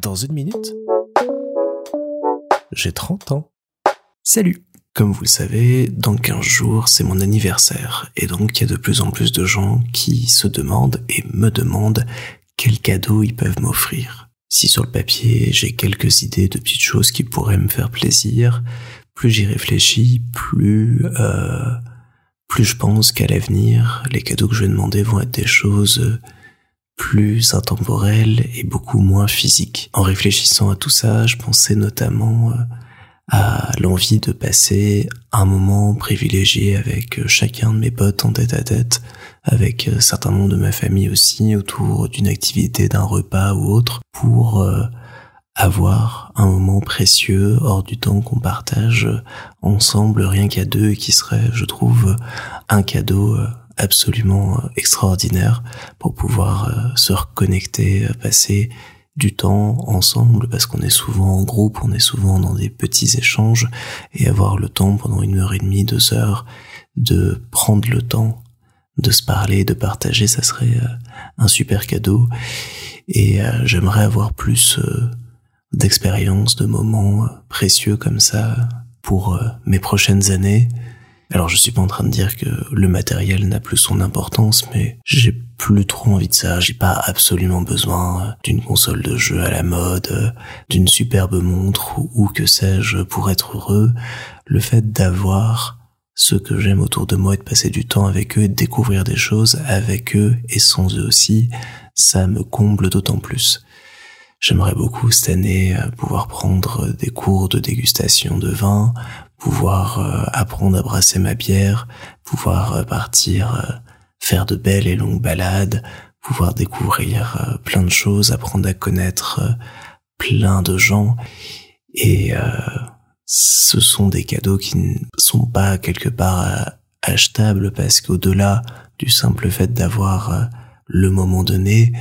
Dans une minute, j'ai 30 ans. Salut Comme vous le savez, dans 15 jours, c'est mon anniversaire, et donc il y a de plus en plus de gens qui se demandent et me demandent quels cadeaux ils peuvent m'offrir. Si sur le papier j'ai quelques idées de petites choses qui pourraient me faire plaisir, plus j'y réfléchis, plus euh, plus je pense qu'à l'avenir, les cadeaux que je vais demander vont être des choses plus intemporelles et beaucoup moins physiques. En réfléchissant à tout ça, je pensais notamment euh, à l'envie de passer un moment privilégié avec chacun de mes potes en tête à tête, avec certains membres de ma famille aussi, autour d'une activité, d'un repas ou autre, pour euh, avoir un moment précieux hors du temps qu'on partage ensemble rien qu'à deux qui serait, je trouve, un cadeau euh, absolument euh, extraordinaire pour pouvoir euh, se reconnecter, passer du temps ensemble parce qu'on est souvent en groupe, on est souvent dans des petits échanges et avoir le temps pendant une heure et demie, deux heures de prendre le temps de se parler, de partager, ça serait un super cadeau et j'aimerais avoir plus d'expériences, de moments euh, précieux comme ça pour euh, mes prochaines années. Alors je suis pas en train de dire que le matériel n'a plus son importance, mais j'ai plus trop envie de ça. J'ai pas absolument besoin euh, d'une console de jeu à la mode, d'une superbe montre ou, que sais-je pour être heureux. Le fait d'avoir ce que j'aime autour de moi et de passer du temps avec eux et de découvrir des choses avec eux et sans eux aussi, ça me comble d'autant plus. J'aimerais beaucoup cette année euh, pouvoir prendre des cours de dégustation de vin, pouvoir euh, apprendre à brasser ma bière, pouvoir euh, partir faire de belles et longues balades, pouvoir découvrir plein de choses, apprendre à connaître plein de gens. Et ce sont des cadeaux qui ne sont pas quelque part achetables parce qu'au-delà du simple fait d'avoir le moment donné,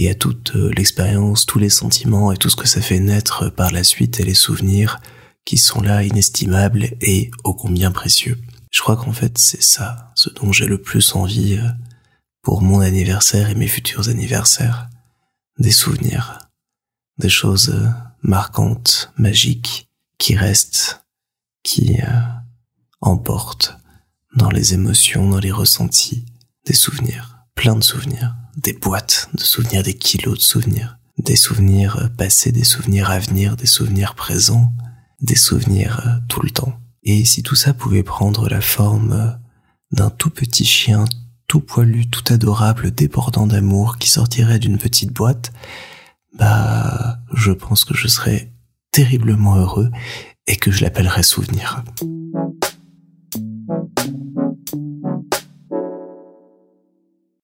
y a toute euh, l'expérience, tous les sentiments et tout ce que ça fait naître par la suite et les souvenirs qui sont là inestimables et ô combien précieux. Je crois qu'en fait c'est ça, ce dont j'ai le plus envie euh, pour mon anniversaire et mes futurs anniversaires. Des souvenirs, des choses euh, marquantes, magiques, qui restent, qui emportent dans les émotions, dans les ressentis, des souvenirs, plein de souvenirs des boîtes de souvenirs, des kilos de souvenirs, des souvenirs passés, des souvenirs à venir, des souvenirs présents, des souvenirs euh, tout le temps. Et si tout ça pouvait prendre la forme euh, d'un tout petit chien, tout poilu, tout adorable, débordant d'amour, qui sortirait d'une petite boîte, bah, je pense que je serais terriblement heureux et que je l'appellerais souvenir.